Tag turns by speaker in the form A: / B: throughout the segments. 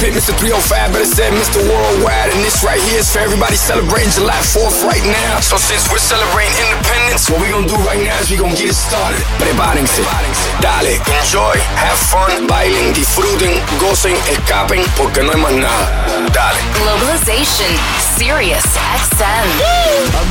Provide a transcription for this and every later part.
A: Pitt, Mr. 305, better said Mr. Worldwide. And this right here is for everybody celebrating July 4th right now. So since we're celebrating independence, what we gonna do right now is we gonna get it started. Prepárense, dale, enjoy, have fun, bailen, disfruten, gocen, escapen, porque no hay más nada. Dale.
B: Globalization, Sirius XM.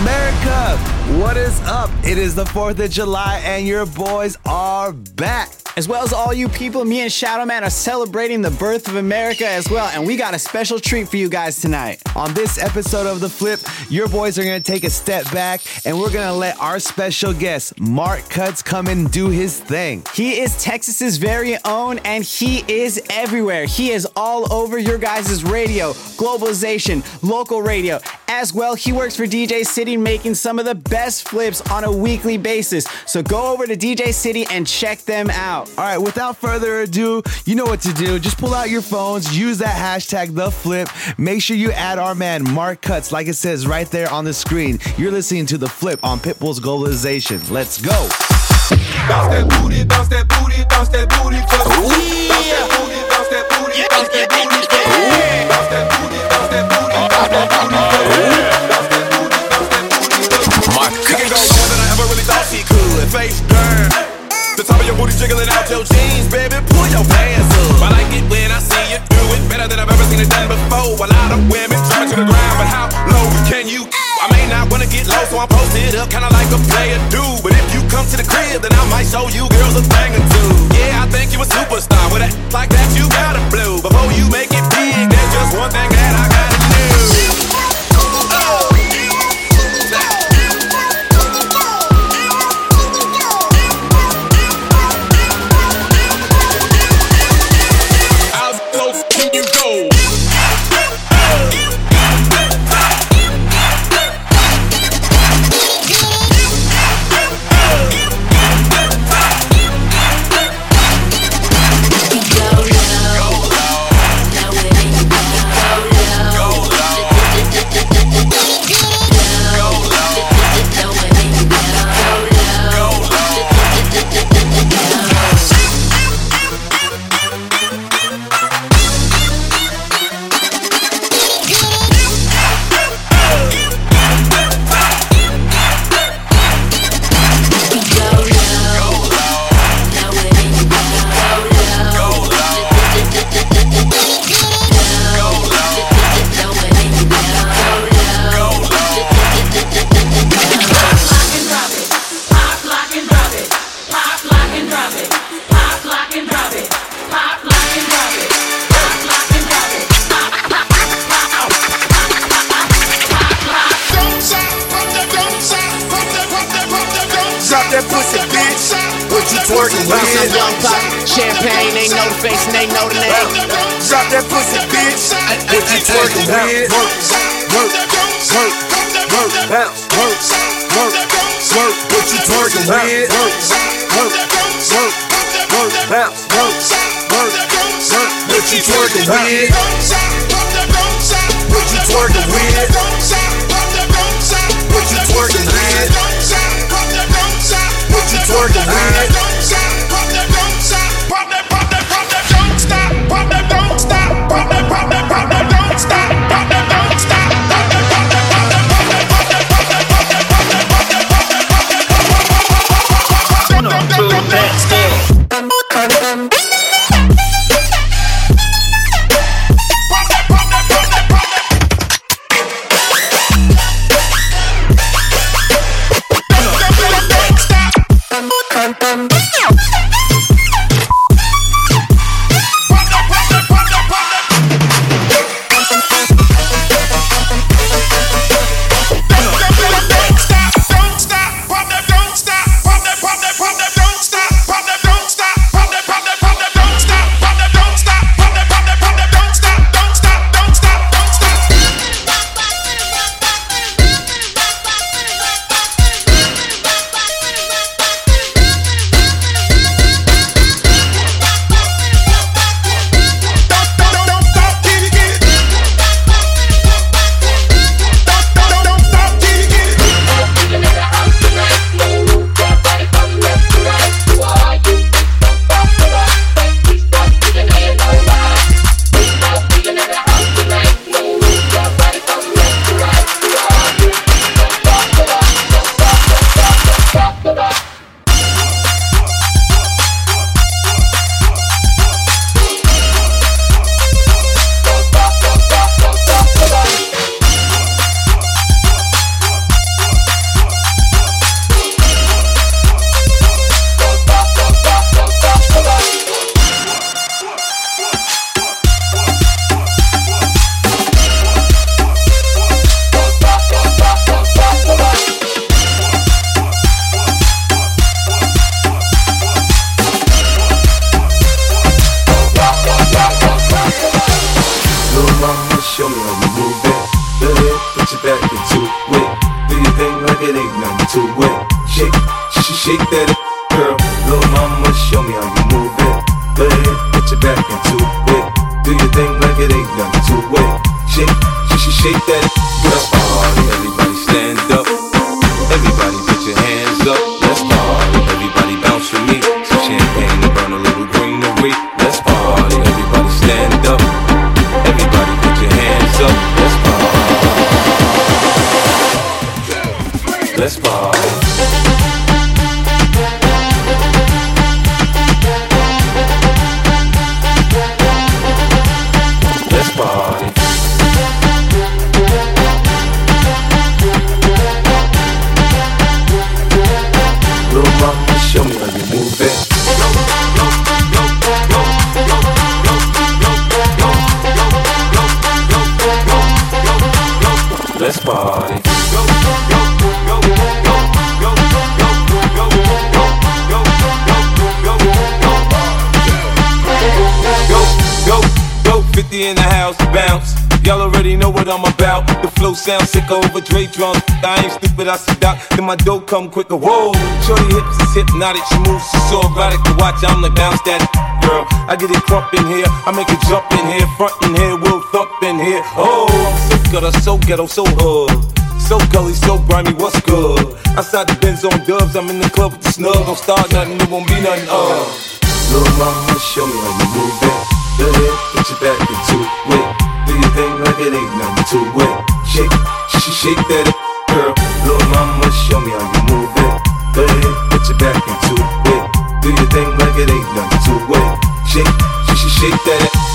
C: America, what is up? It is the 4th of July and your boys are back.
D: As well as all you people, me and Shadow Man are celebrating the birth of America as well, and we got a special treat for you guys tonight.
C: On this episode of The Flip, your boys are to take a step back and we're to let our special guest, Mark Cutz, come and do his thing.
D: He is Texas's very own, and he is everywhere. He is all over your guys' radio, globalization, local radio. As well, he works for DJ City making some of the best flips on a weekly basis. So go over to DJ City and check them out.
C: All right, without further ado, you know what to do. Just pull out your phones, use that hashtag the flip. Make sure you add our man Mark Cutz, like it says right there on the screen. You're listening to the flip on Pitbull's Globalization. Let's go.
E: Bounce that booty, bounce that booty, bounce that booty jiggling out your jeans, baby. Pull your pants up. I like it when I see you do it better than I've ever seen it done before. A lot of women drop to the ground, but how low can you? I may not wanna get low, so I'm posted up, kinda like a player do. But if you come to the crib, then I might show you girls a thing or two. Yeah, I think you a superstar. With a like that, you gotta blow. Before you make it big, there's just one thing that I gotta
F: to win. come quicker. Whoa, your hips is hypnotic. She moves, she's so erotic to watch. I'm like, bounce that. Girl, I get it crump in here. I make it jump in here. Front in here, we'll thump in here. Oh, I'm so gutter, so ghetto, so hood. So gully, so grimy, what's good? Outside the Benz on dubs, I'm in the club with the snub. Don't start nothing, it won't be nothing, uh. Little mama, show me how you move it. The put your back into it. Do your thing like it ain't nothing to it. Shake, shake, shake that. Just show me how you move it. Go ahead, put your back into it. Do your thing like it ain't nothing to it. Shake, shake, shake that
E: ass.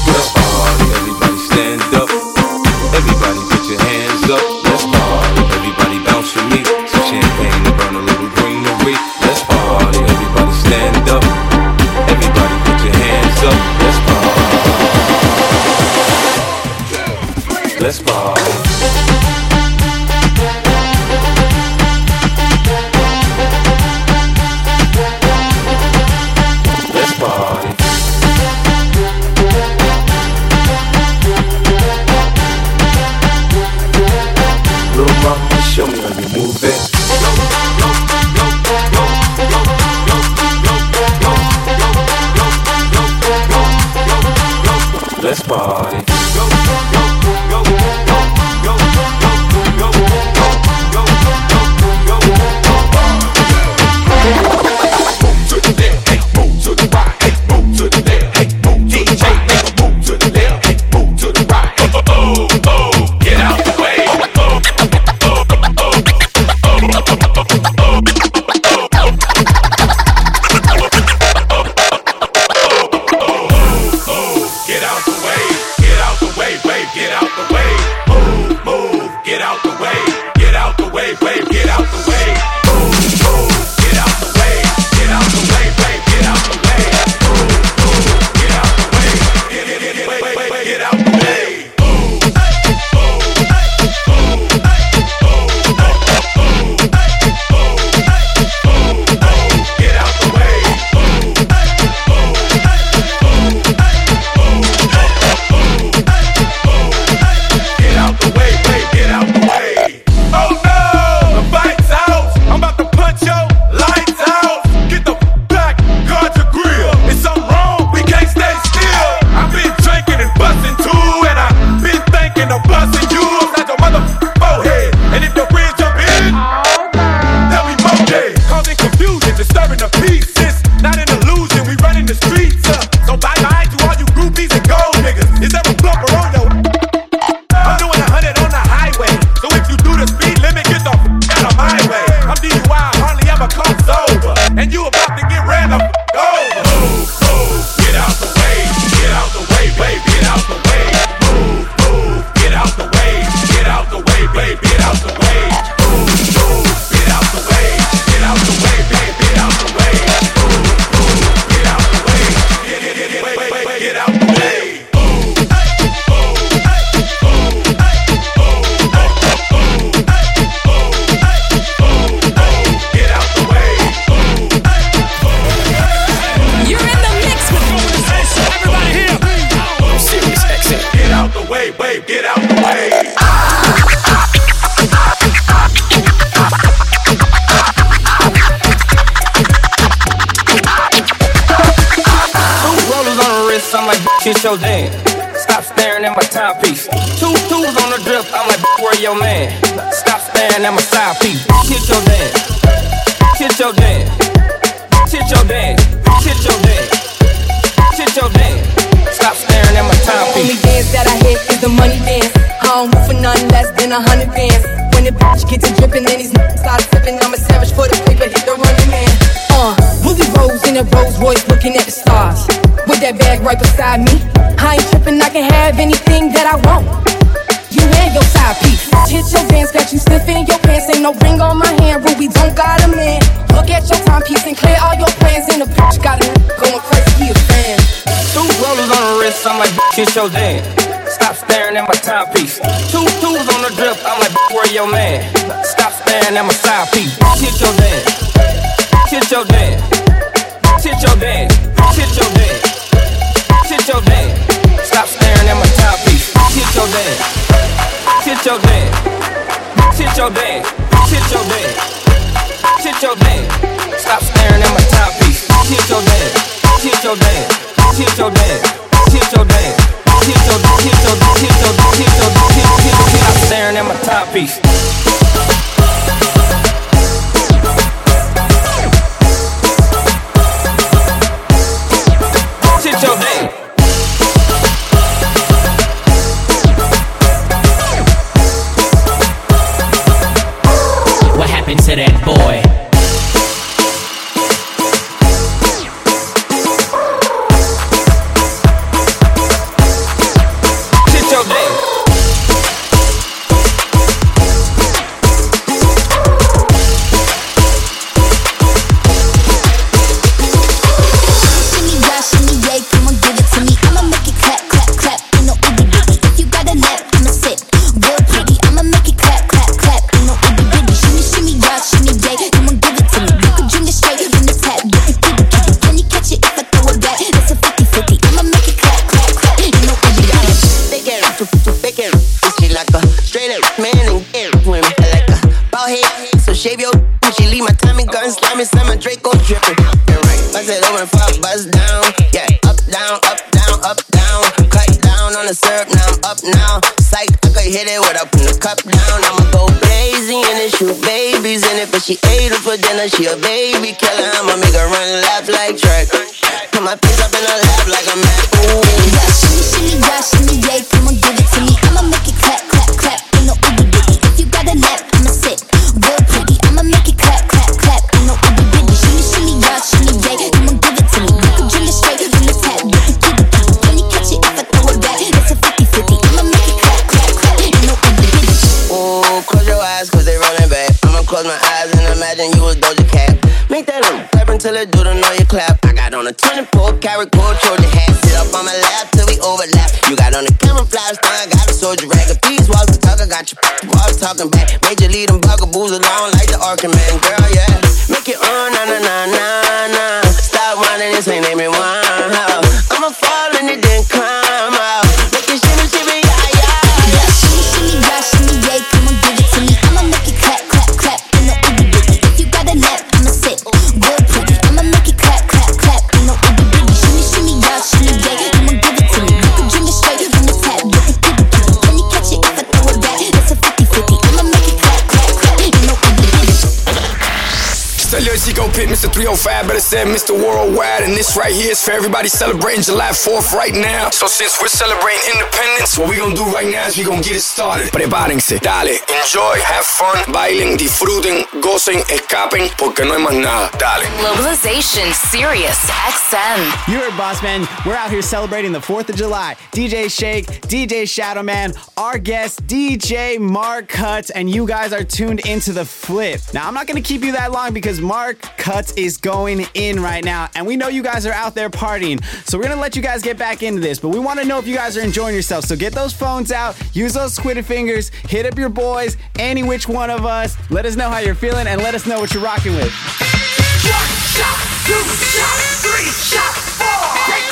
E: I'm a
G: savage for the paper, hit the running man. Uh, Willie Rose in a Rolls Royce looking at the stars. With that bag right beside me. I ain't tripping, I can have anything that I want. You and your side piece. Hit your dance, got you sniffing your pants. Ain't no ring on my hand, Ruby don't got a man. Look at your timepiece and clear all your plans. In the bitch got a going crazy, he a fan.
H: Two rollers on the wrist, I'm like, kiss your dad. Stop staring at my timepiece. Two twos on the drip, I'm like, where your man? Stop staring at my side piece. Kiss your dad. Kiss your dad. Kiss your dad. Kiss your dad. Kiss your dad. Stop staring at my timepiece. Kiss your dad. Kiss your dad. Kiss your dad. Kiss your dad. Kiss your dad. Stop staring at my timepiece. Kiss your dad. Kiss your dad. Kiss your dad. Kiss your dad staring at my
I: top piece. She ate her for dinner. She a baby killer. I'ma make her run and laugh like track. Put my face up in her lap like a man. Ooh.
J: Yeah, shimmy, shimmy yeah,
I: do the know you clap. I got on a 24 karat gold Trojan hat. Sit up on my lap till we overlap. You got on a camouflage thing, I got a soldier rag. A piece walk the talk, I got your walls talking back. Major lead them bugaboos along like the Arkham man. Girl, yeah.
A: Pit, Mr. 305, better said Mr. Worldwide. And this right here is for everybody celebrating July 4th right now. So since we're celebrating independence, what we gonna do right now is we gonna get it started. Prepárense, dale, enjoy, have fun, bailen, disfruten, gocen, escapen, porque no hay más nada. Dale.
B: Globalization Sirius XM.
D: You heard Boss Man. We're out here celebrating the 4th of July. DJ Shake, DJ Shadow Man, our guest, DJ Mark Cutz, and you guys are tuned into the flip. Now, I'm not going to keep you that long because Mark Cutz is going in right now, and we know you guys are out there partying. So, we're going to let you guys get back into this, but we want to know if you guys are enjoying yourselves. So, get those phones out, use those squiddy fingers, hit up your boys, any which one of us. Let us know how you're feeling, and let us know what you're rocking with.
K: One shot, two shot, three shot, four.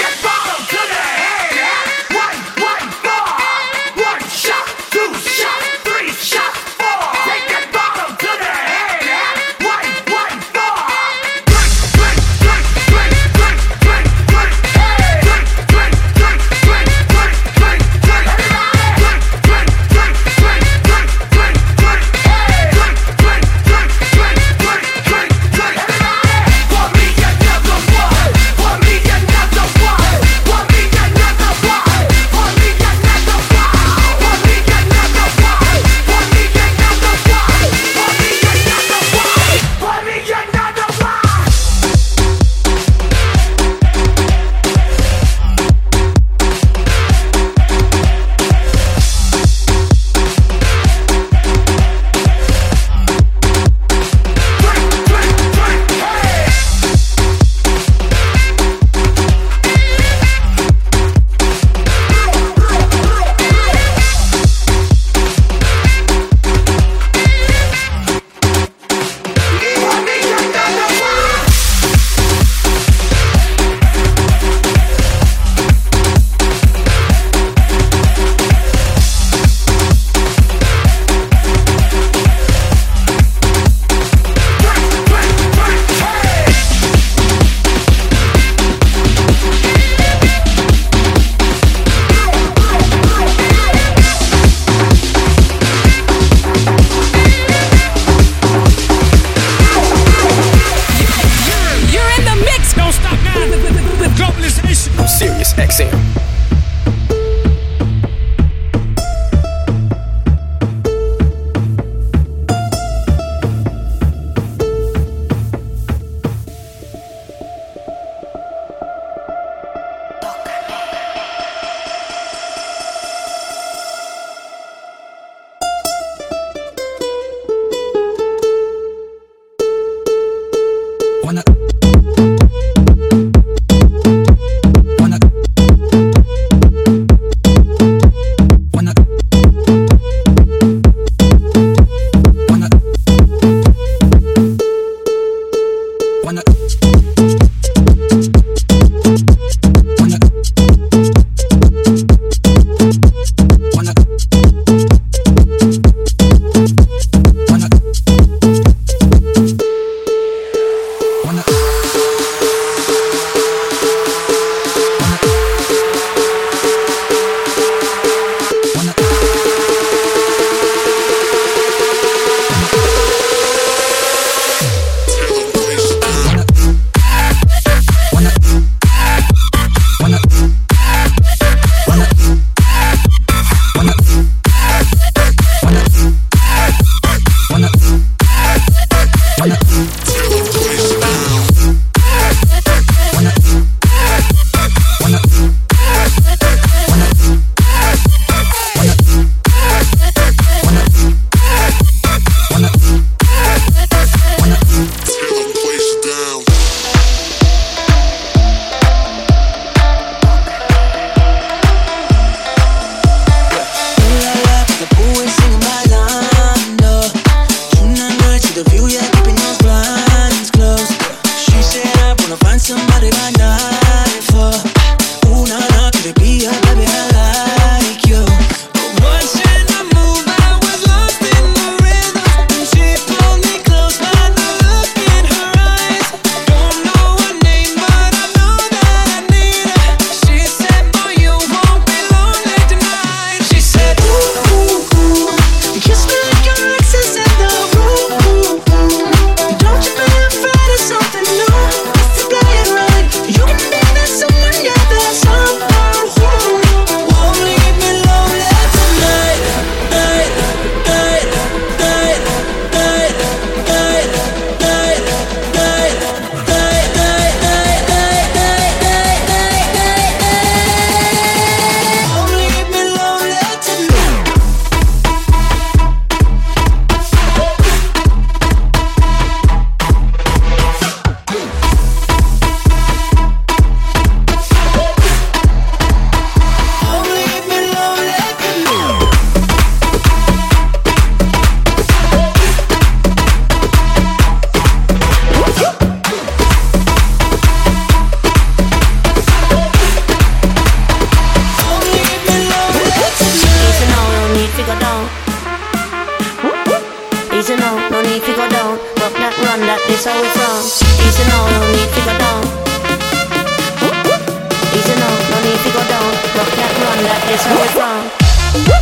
L: When you run come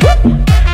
L: around,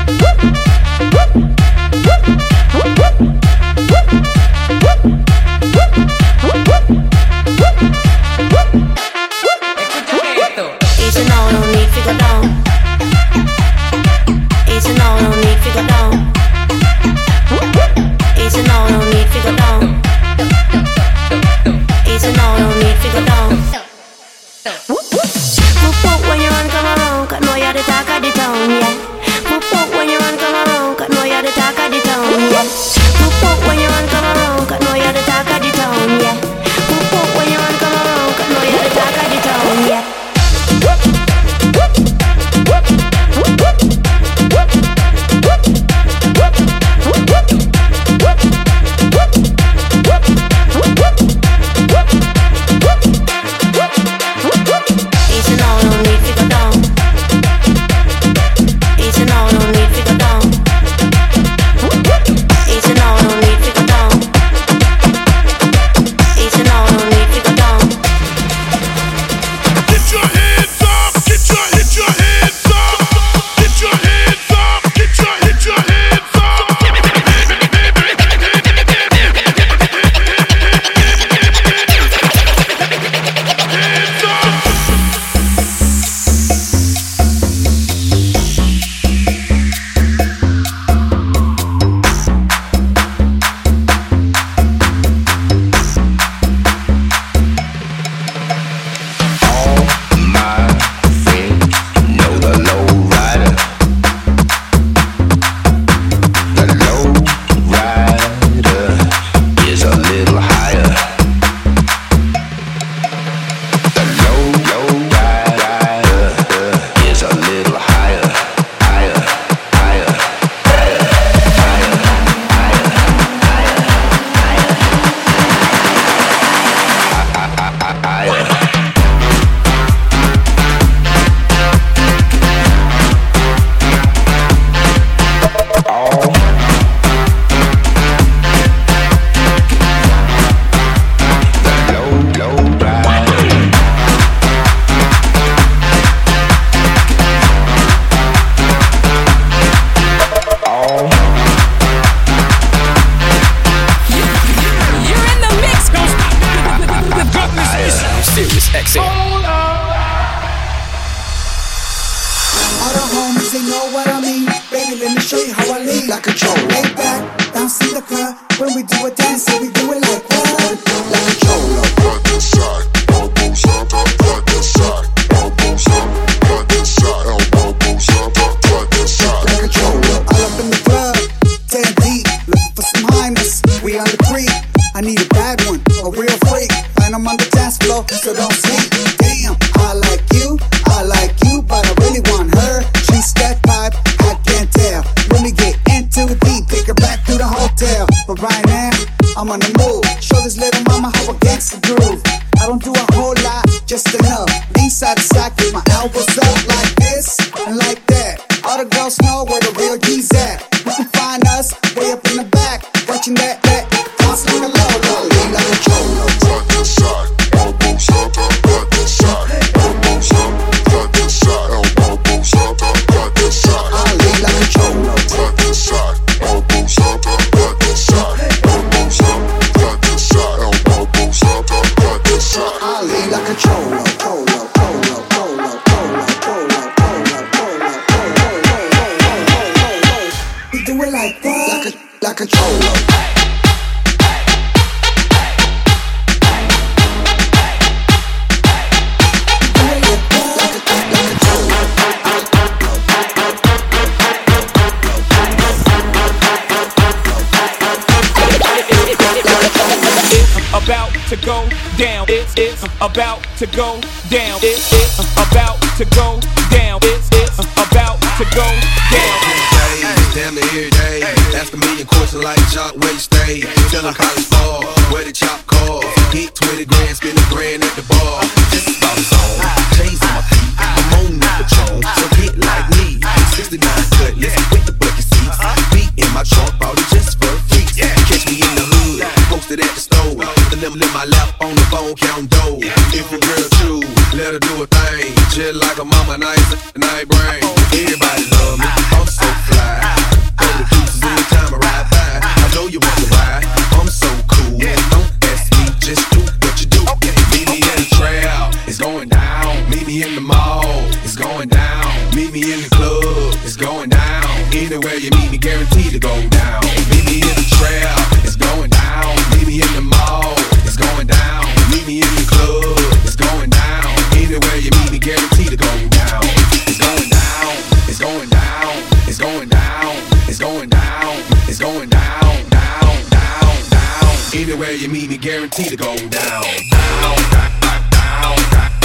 M: Anywhere you meet me, guaranteed to go down, down, down, down, down.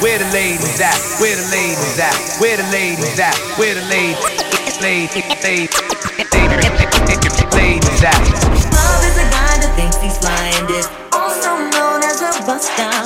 N: Where the ladies at? Where the ladies at? Where the ladies at? Where the ladies? Ladies,
L: ladies, ladies ladies at?
O: Love is a guy that thinks he's flying, is also known as a bust down.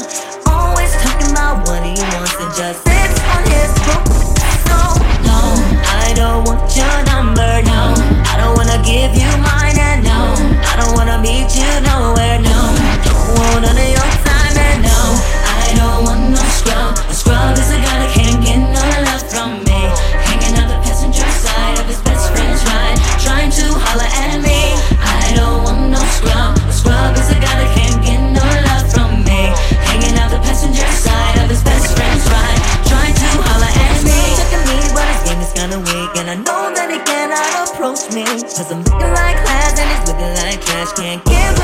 O: Cause I'm looking like class and he's looking like trash. Can't get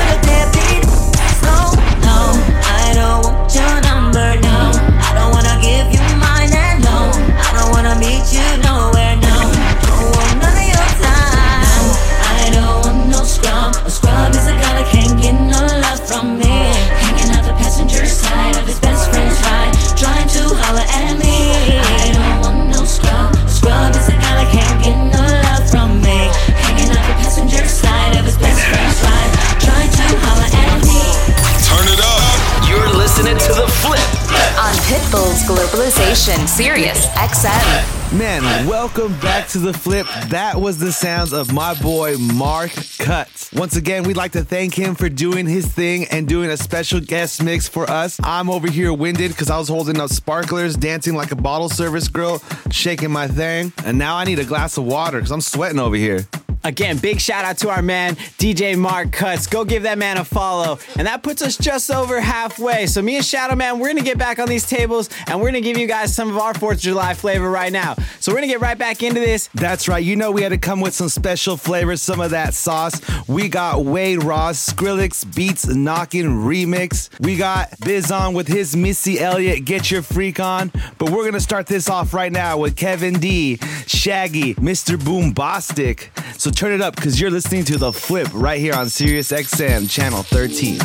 B: Globalization Sirius XM.
C: Man, welcome back to the flip. That was the sounds of my boy Mark Cutz. Once again, we'd like to thank him for doing his thing and doing a special guest mix for us. I'm over here winded because I was holding up sparklers, dancing like a bottle service girl, shaking my thing. And now I need a glass of water because I'm sweating over here.
D: Again, big shout out to our man, DJ Mark Cutz. Go give that man a follow. And that puts us just over halfway. So, me and Shadow Man, we're gonna get back on these tables and we're gonna give you guys some of our 4th of July flavor right now. So, we're gonna get right back into this.
C: That's right. You know, we had to come with some special flavors, some of that sauce. We got Wade Ross, Skrillex Beats Knockin' Remix. We got Bizzon with his Missy Elliott, Get Your Freak On. But we're going to start this off right now with Kevin D, Shaggy, Mr. Boombastic. So turn it up because you're listening to The Flip right here on Sirius XM, channel 13.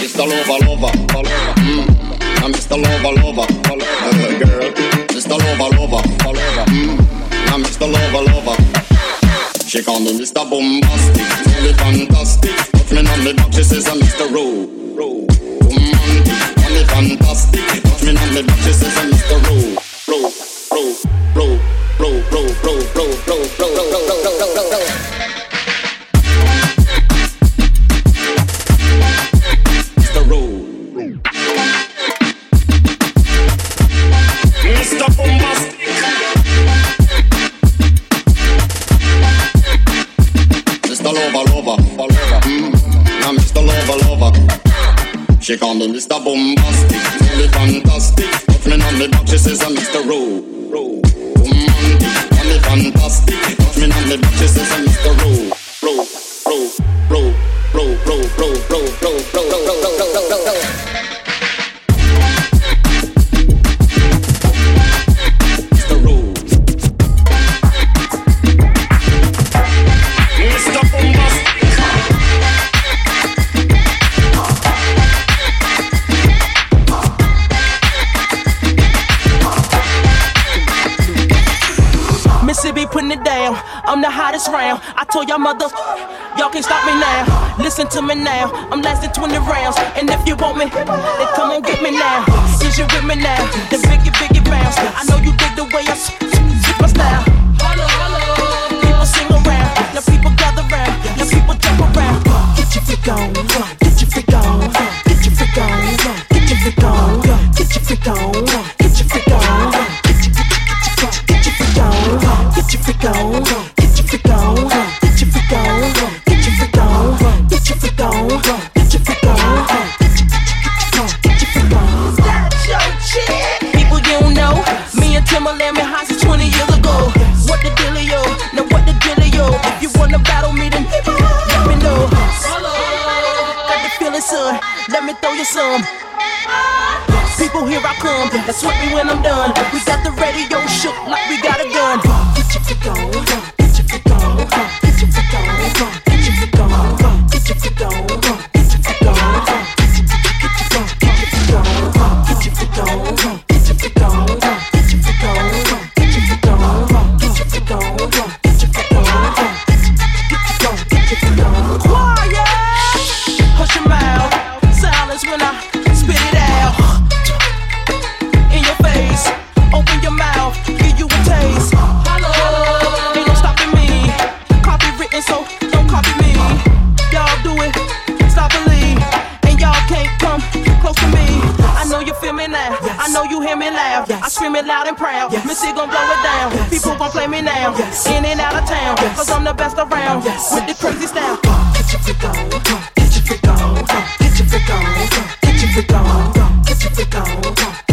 P: Mr. Lover, lover, lover. Mm. I'm Mr. Lover, lover, lover, girl. Mr. Lover, lover, lover. Mm. I'm Mr. Lover, lover. She call me Mr. Boombastic, really fantastic. Touch me on the back, she says I'm Mr. Rowe, Rowe. Romantic, me fantastic. Touch me on the back, she says I'm Mr. Rowe, She call me Mr. Boombastic, really fantastic. Touch me on the back, she says I'm Mr. Rowe, Rowe. Romantic, call me fantastic. Touch me on the back, she says I'm Mr. Rowe, Rowe, Rowe, Rowe,
Q: Hottest round. I told y'all mother, y'all can't stop me now. Listen to me now. I'm lasting 20 rounds. And if you want me, then come on get me now. Is you with me now? The biggie, biggie bounce. I know you dig the way I s- s- my style. People sing around. Now people gather round. Now people jump around. Get your freak on. Get your freak on. Get your freak on. Get your freak on. Get your freak on. Get your freak on. Get your freak on, get your freak on, wanna battle me, then let me know. Got the feeling, son. Let me throw you some. People, here I come. That's what me when I'm done. We got the radio shook like we got a gun. Get your on,
R: screaming loud and proud. Yes. Missy gon' blow it down. Yes. People gon' play me now. Yes. In and out of town. Yes. Cause I'm the best around. Yes. With the crazy style. Get your freak on. Get your freak on. Get your freak on. Get your freak on. Get your freak on.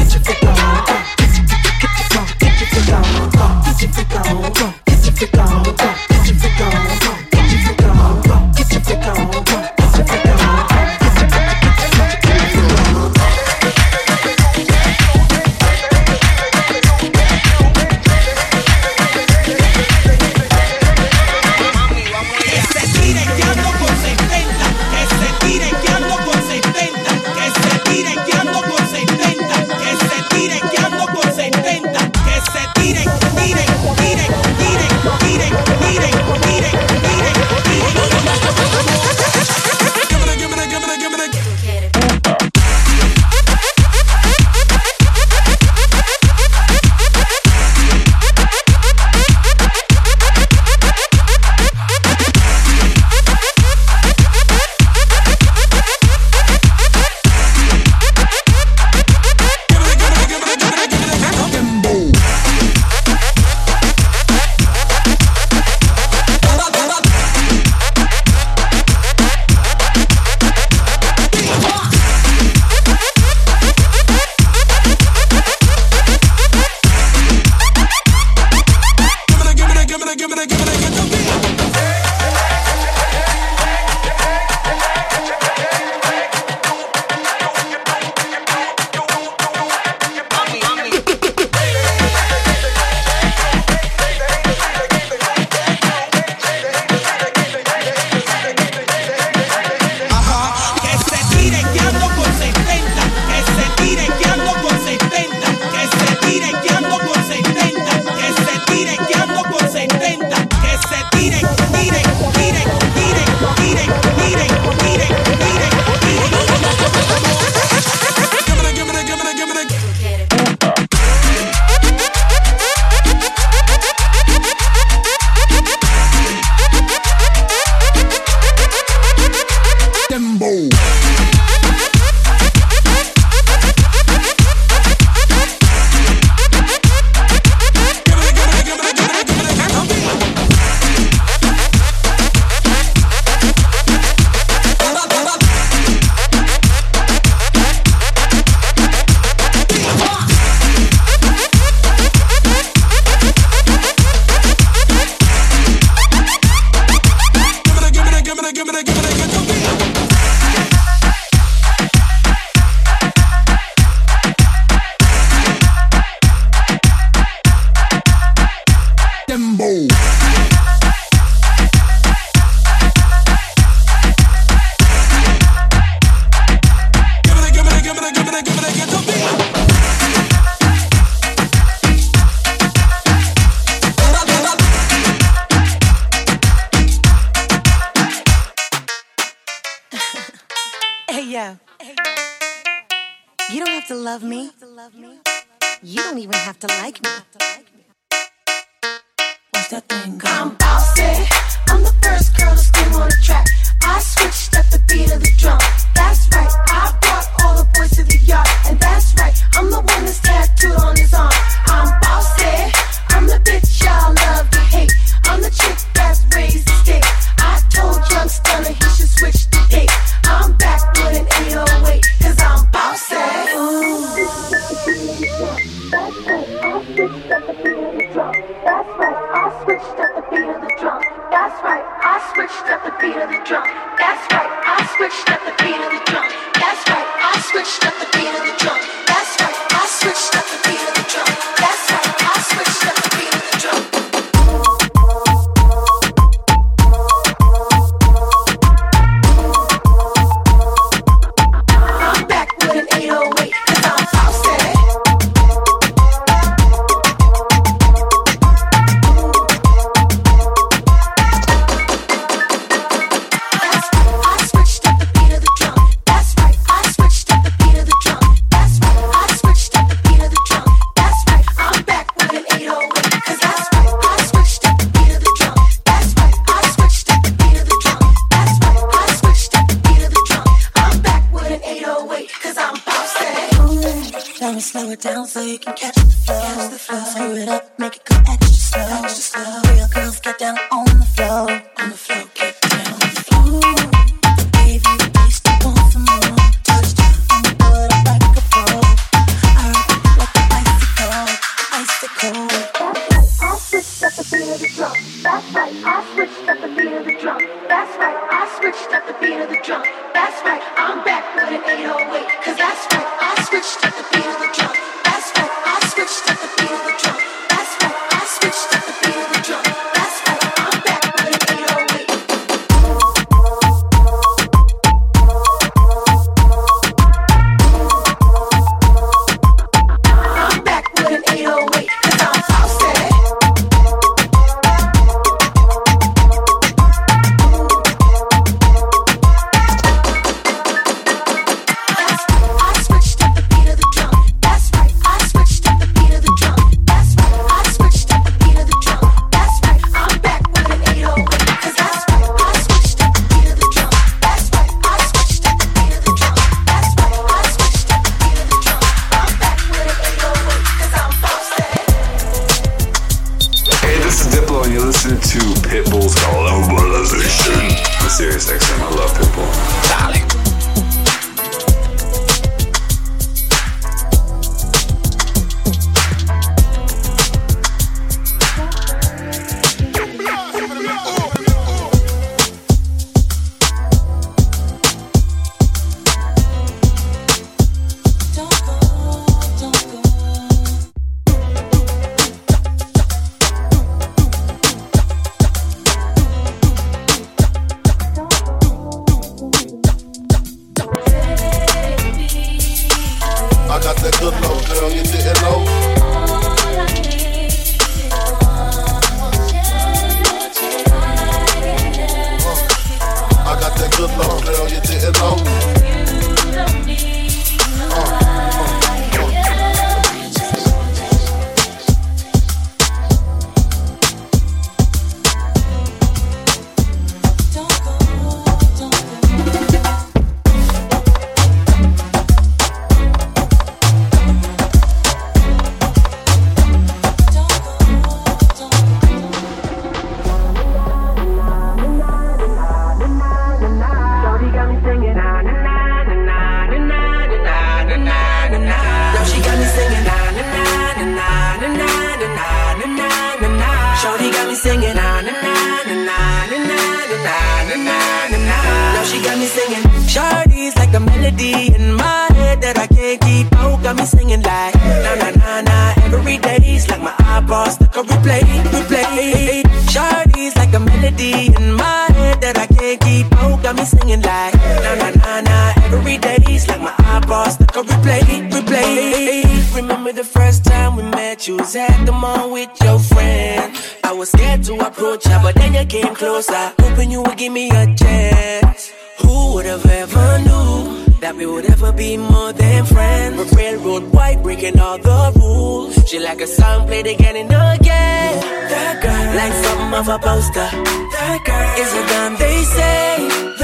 S: Singing like na na na na every day's like my eyeballs stuck on replay, replay. Shorty's like a melody in my head that I can't keep out. Got me singing like na na na na every day's like my eyeballs stuck on replay, replay. Remember the first time we met? You was at the mall with your friend. I was scared to approach her, but then you came closer, hoping you would give me a chance. Who would have ever knew that we would ever be more than friends? A railroad white breaking all the rules. She like a song played again and again. That girl, like something of a poster. That girl is a gun, they say.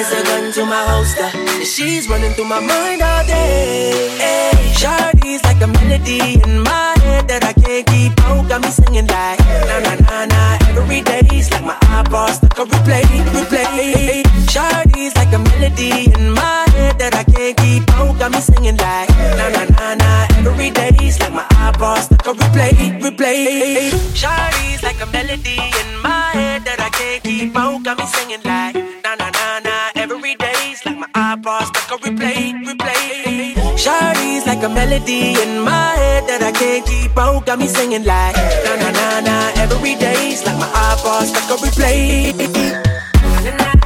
S: Is a gun to my holster. And she's running through my mind all day. Hey, Shorty's like a melody in my head that I can't keep out. Got me singing like na na na na day's like my eyeballs stuck on replay, replay. Shorty's like a melody in my head that I can't keep out. Got me singing like na na na na day's like my eyeballs stuck on replay, replay. Shorty's like a melody in my head that I can't keep out. Got me singing like my stuck on replay, replay. Shorty's like a melody in my head that I can't keep out. Got me singing like na na na na every day's like my eyeballs stuck on replay. Shorty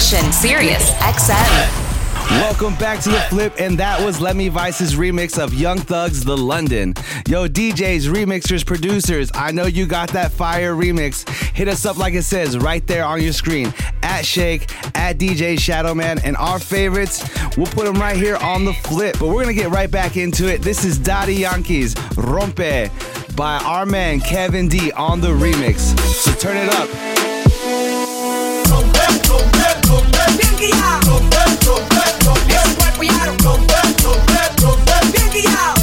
B: Serious Sirius XM.
C: Welcome back to The Flip, and that was Lemi Vice's remix of Young Thug's The London. Yo, DJs, remixers, producers, I know you got that fire remix. Hit us up like it says right there on your screen at Shake, at DJ Shadowman, and our favorites, we'll put them right here on The Flip. But we're gonna get right back into it. This is Daddy Yankees Rompe by our man Kevin D on the remix. So turn
T: it
F: up. romper, romper, bien guapiado, romper, bien.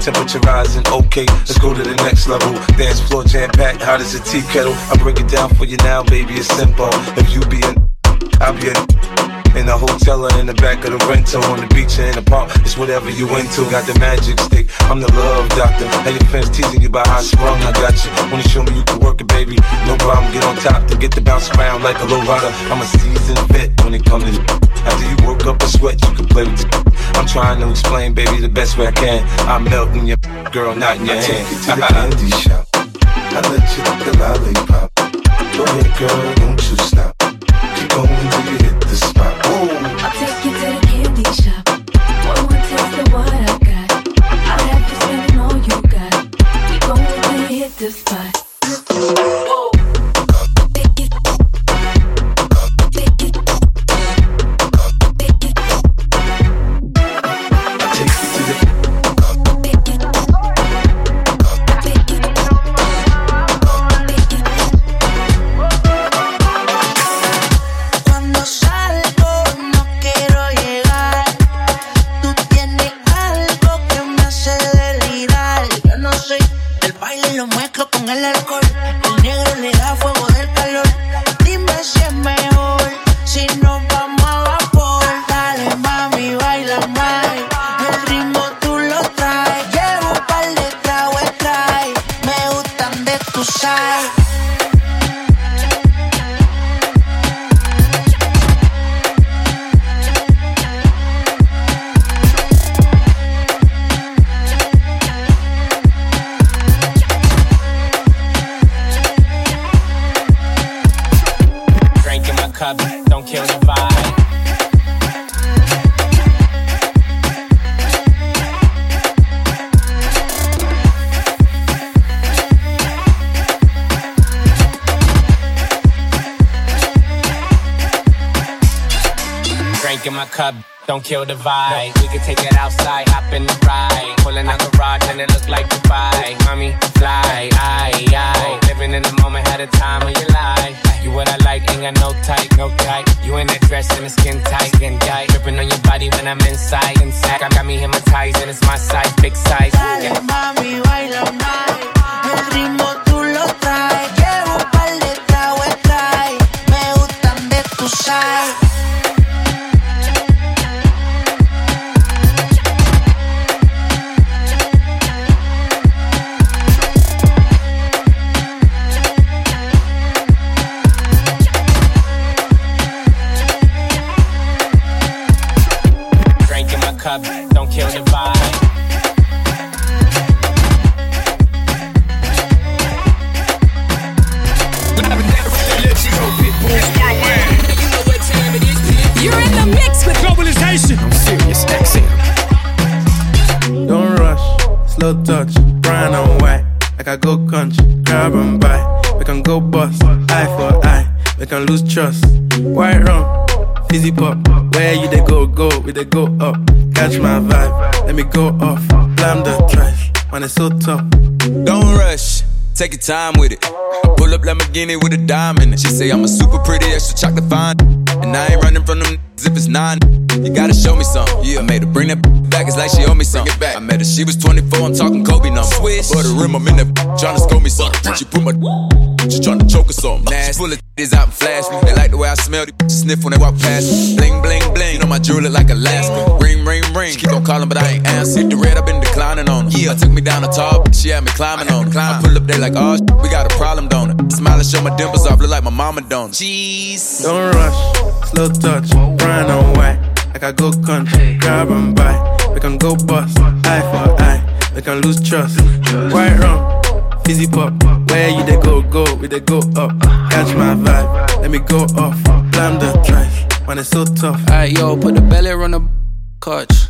F: Temperature rising, okay, let's go to the next level. Dance floor jam packed, hot as a tea kettle. I break it down for you now, baby, it's simple. If you be a, I'll be a. In the hotel or in the back of the rental, on the beach or in the park, it's whatever you into. Got the magic stick, I'm the love doctor. Hey, your fans teasing you about how I sprung, I got you. Wanna show me you can work it, baby? No problem, get on top to get the bounce around like a low rider. I'm a seasoned vet when it comes to after you work up a sweat, you can play with it. I'm trying to explain, baby, the best way I can. I'm melting your girl, not in your
U: I
F: hand.
U: take you to the candy shop. I let you lick the lollipop. Go ahead, girl, don't you stop. Keep going
V: don't kill the vibe. We can take it outside, hop in the ride. Pulling out the garage and it look like Dubai. Mommy, fly, aye, aye. Living in the moment, had a time of your life. You what I like, ain't got no type, no type. You in that dress and the skin tight, skin tight. Dripping on your body when I'm inside, inside. Got me hypnotized and it's my size, big size.
W: Can lose trust. White rum, fizzy pop. Where you they go, go, we they go up. Catch my vibe, let me go off. Blam the trash, man, it's so tough.
A: Don't rush, take your time with it. Pull up Lamborghini with a diamond. She say I'm a super pretty extra chocolate fine. And I ain't running from them if it's nine. You gotta show me something. Yeah, made her bring that back, it's like she owe me something. Back. I met her, she was 24, I'm talking Kobe numbers. Swish. For the rim, I'm in that tryna score me something. She put my she tryna choke or something. Nasty. Full of titties out and flash me. They like the way I smell, these bitches sniff when they walk past me. Bling, bling, bling. You know my jewelry look like Alaska. Ring, ring, ring. She keep on calling, but I ain't answer. The red, I've been declining on her. Yeah, took me down the top, she had me climbing on her. I pull up there like, oh, shit, we got a problem, don't it? Smile and show my dimples off, look like my mama don't. Jeez.
W: Don't rush, slow touch, brown and white. Like I go country, grab and buy. We can go bust, eye for eye. We can lose trust. White rum, fizzy pop. Where you they go, go, we they go up. Catch my vibe, let me go off. Blam the trash, man, it's so tough.
S: Alright, yo, put the belly on the couch.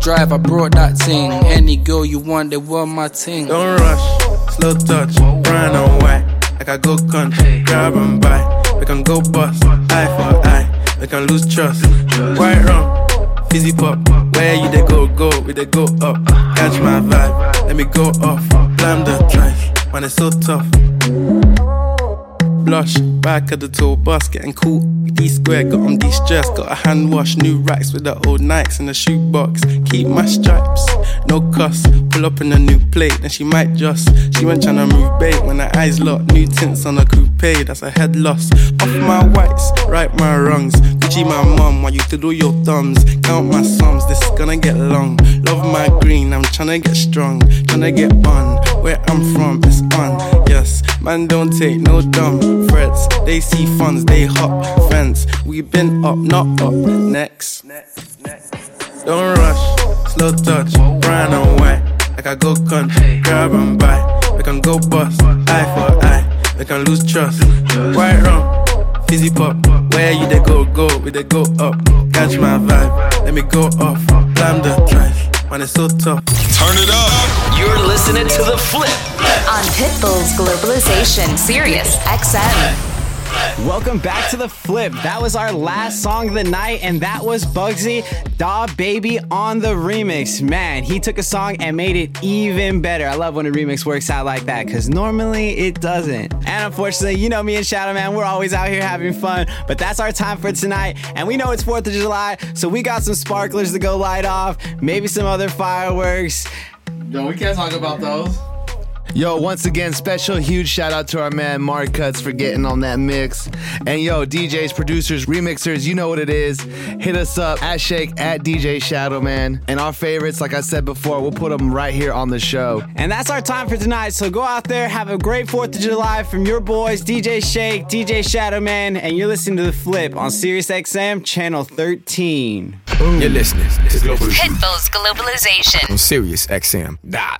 W: drive, I brought that thing. Any girl you want, they were my ting. Don't rush, slow touch, brown and white. Like I go country, grab and buy. We can go bust, eye for eye. We can lose trust. White rum, fizzy pop. Where you they go, go, we they go up. Catch my vibe, let me go off. Blam the drive, man, it's so tough. Blush, back of the tour bus, getting cool. D square, got on de stress, got a hand wash, new racks with the old Nikes in the shoebox. Keep my stripes, no cuss. Pull up in a new plate, then she might just. She went trying to move bait when her eyes locked. New tints on a coupe, that's a head loss. Off my whites, right my wrongs. Gucci my mum, while you to do your thumbs. Count my sums, this is gonna get long. Love my green, I'm tryna get strong. Tryna get on, where I'm from, it's on. Yes, man, don't take no dumb threats. They see funds, they hop fence. We been up, not up. Next. Don't rush, slow touch, brown and white. I go country, grab and buy. We can go bust, eye for eye. We can lose trust. White rum, fizzy pop. Where you they go, go, we they go up. Catch my vibe, let me go off. Blam the drive, man, it's so tough.
A: Turn it up.
B: You're listening to The Flip on Pitbull's Globalization Sirius XM.
D: Welcome back to the flip. That was our last song of the night, and that was Bugsy Da Baby on the remix. Man, he took a song and made it even better. I love when a remix works out like that because normally it doesn't. And unfortunately, you know me and Shadow Man, we're always out here having fun, but that's our time for tonight. And we know it's 4th of July, so we got some sparklers to go light off, maybe some other fireworks.
C: No, we can't talk about those. Yo, once again, special huge shout out to our man Mark Cutz for getting on that mix. And yo, DJs, producers, remixers, you know what it is. Hit us up at Shake at DJ Shadowman. And our favorites, like I said before, we'll put them right here on the show.
D: And that's our time for tonight. So go out there, have a great 4th of July from your boys, DJ Shake, DJ Shadowman, and you're listening to The Flip on Sirius XM, channel 13.
A: You're listening to Global
B: Pitbull's Globalization.
A: on Sirius XM. Die.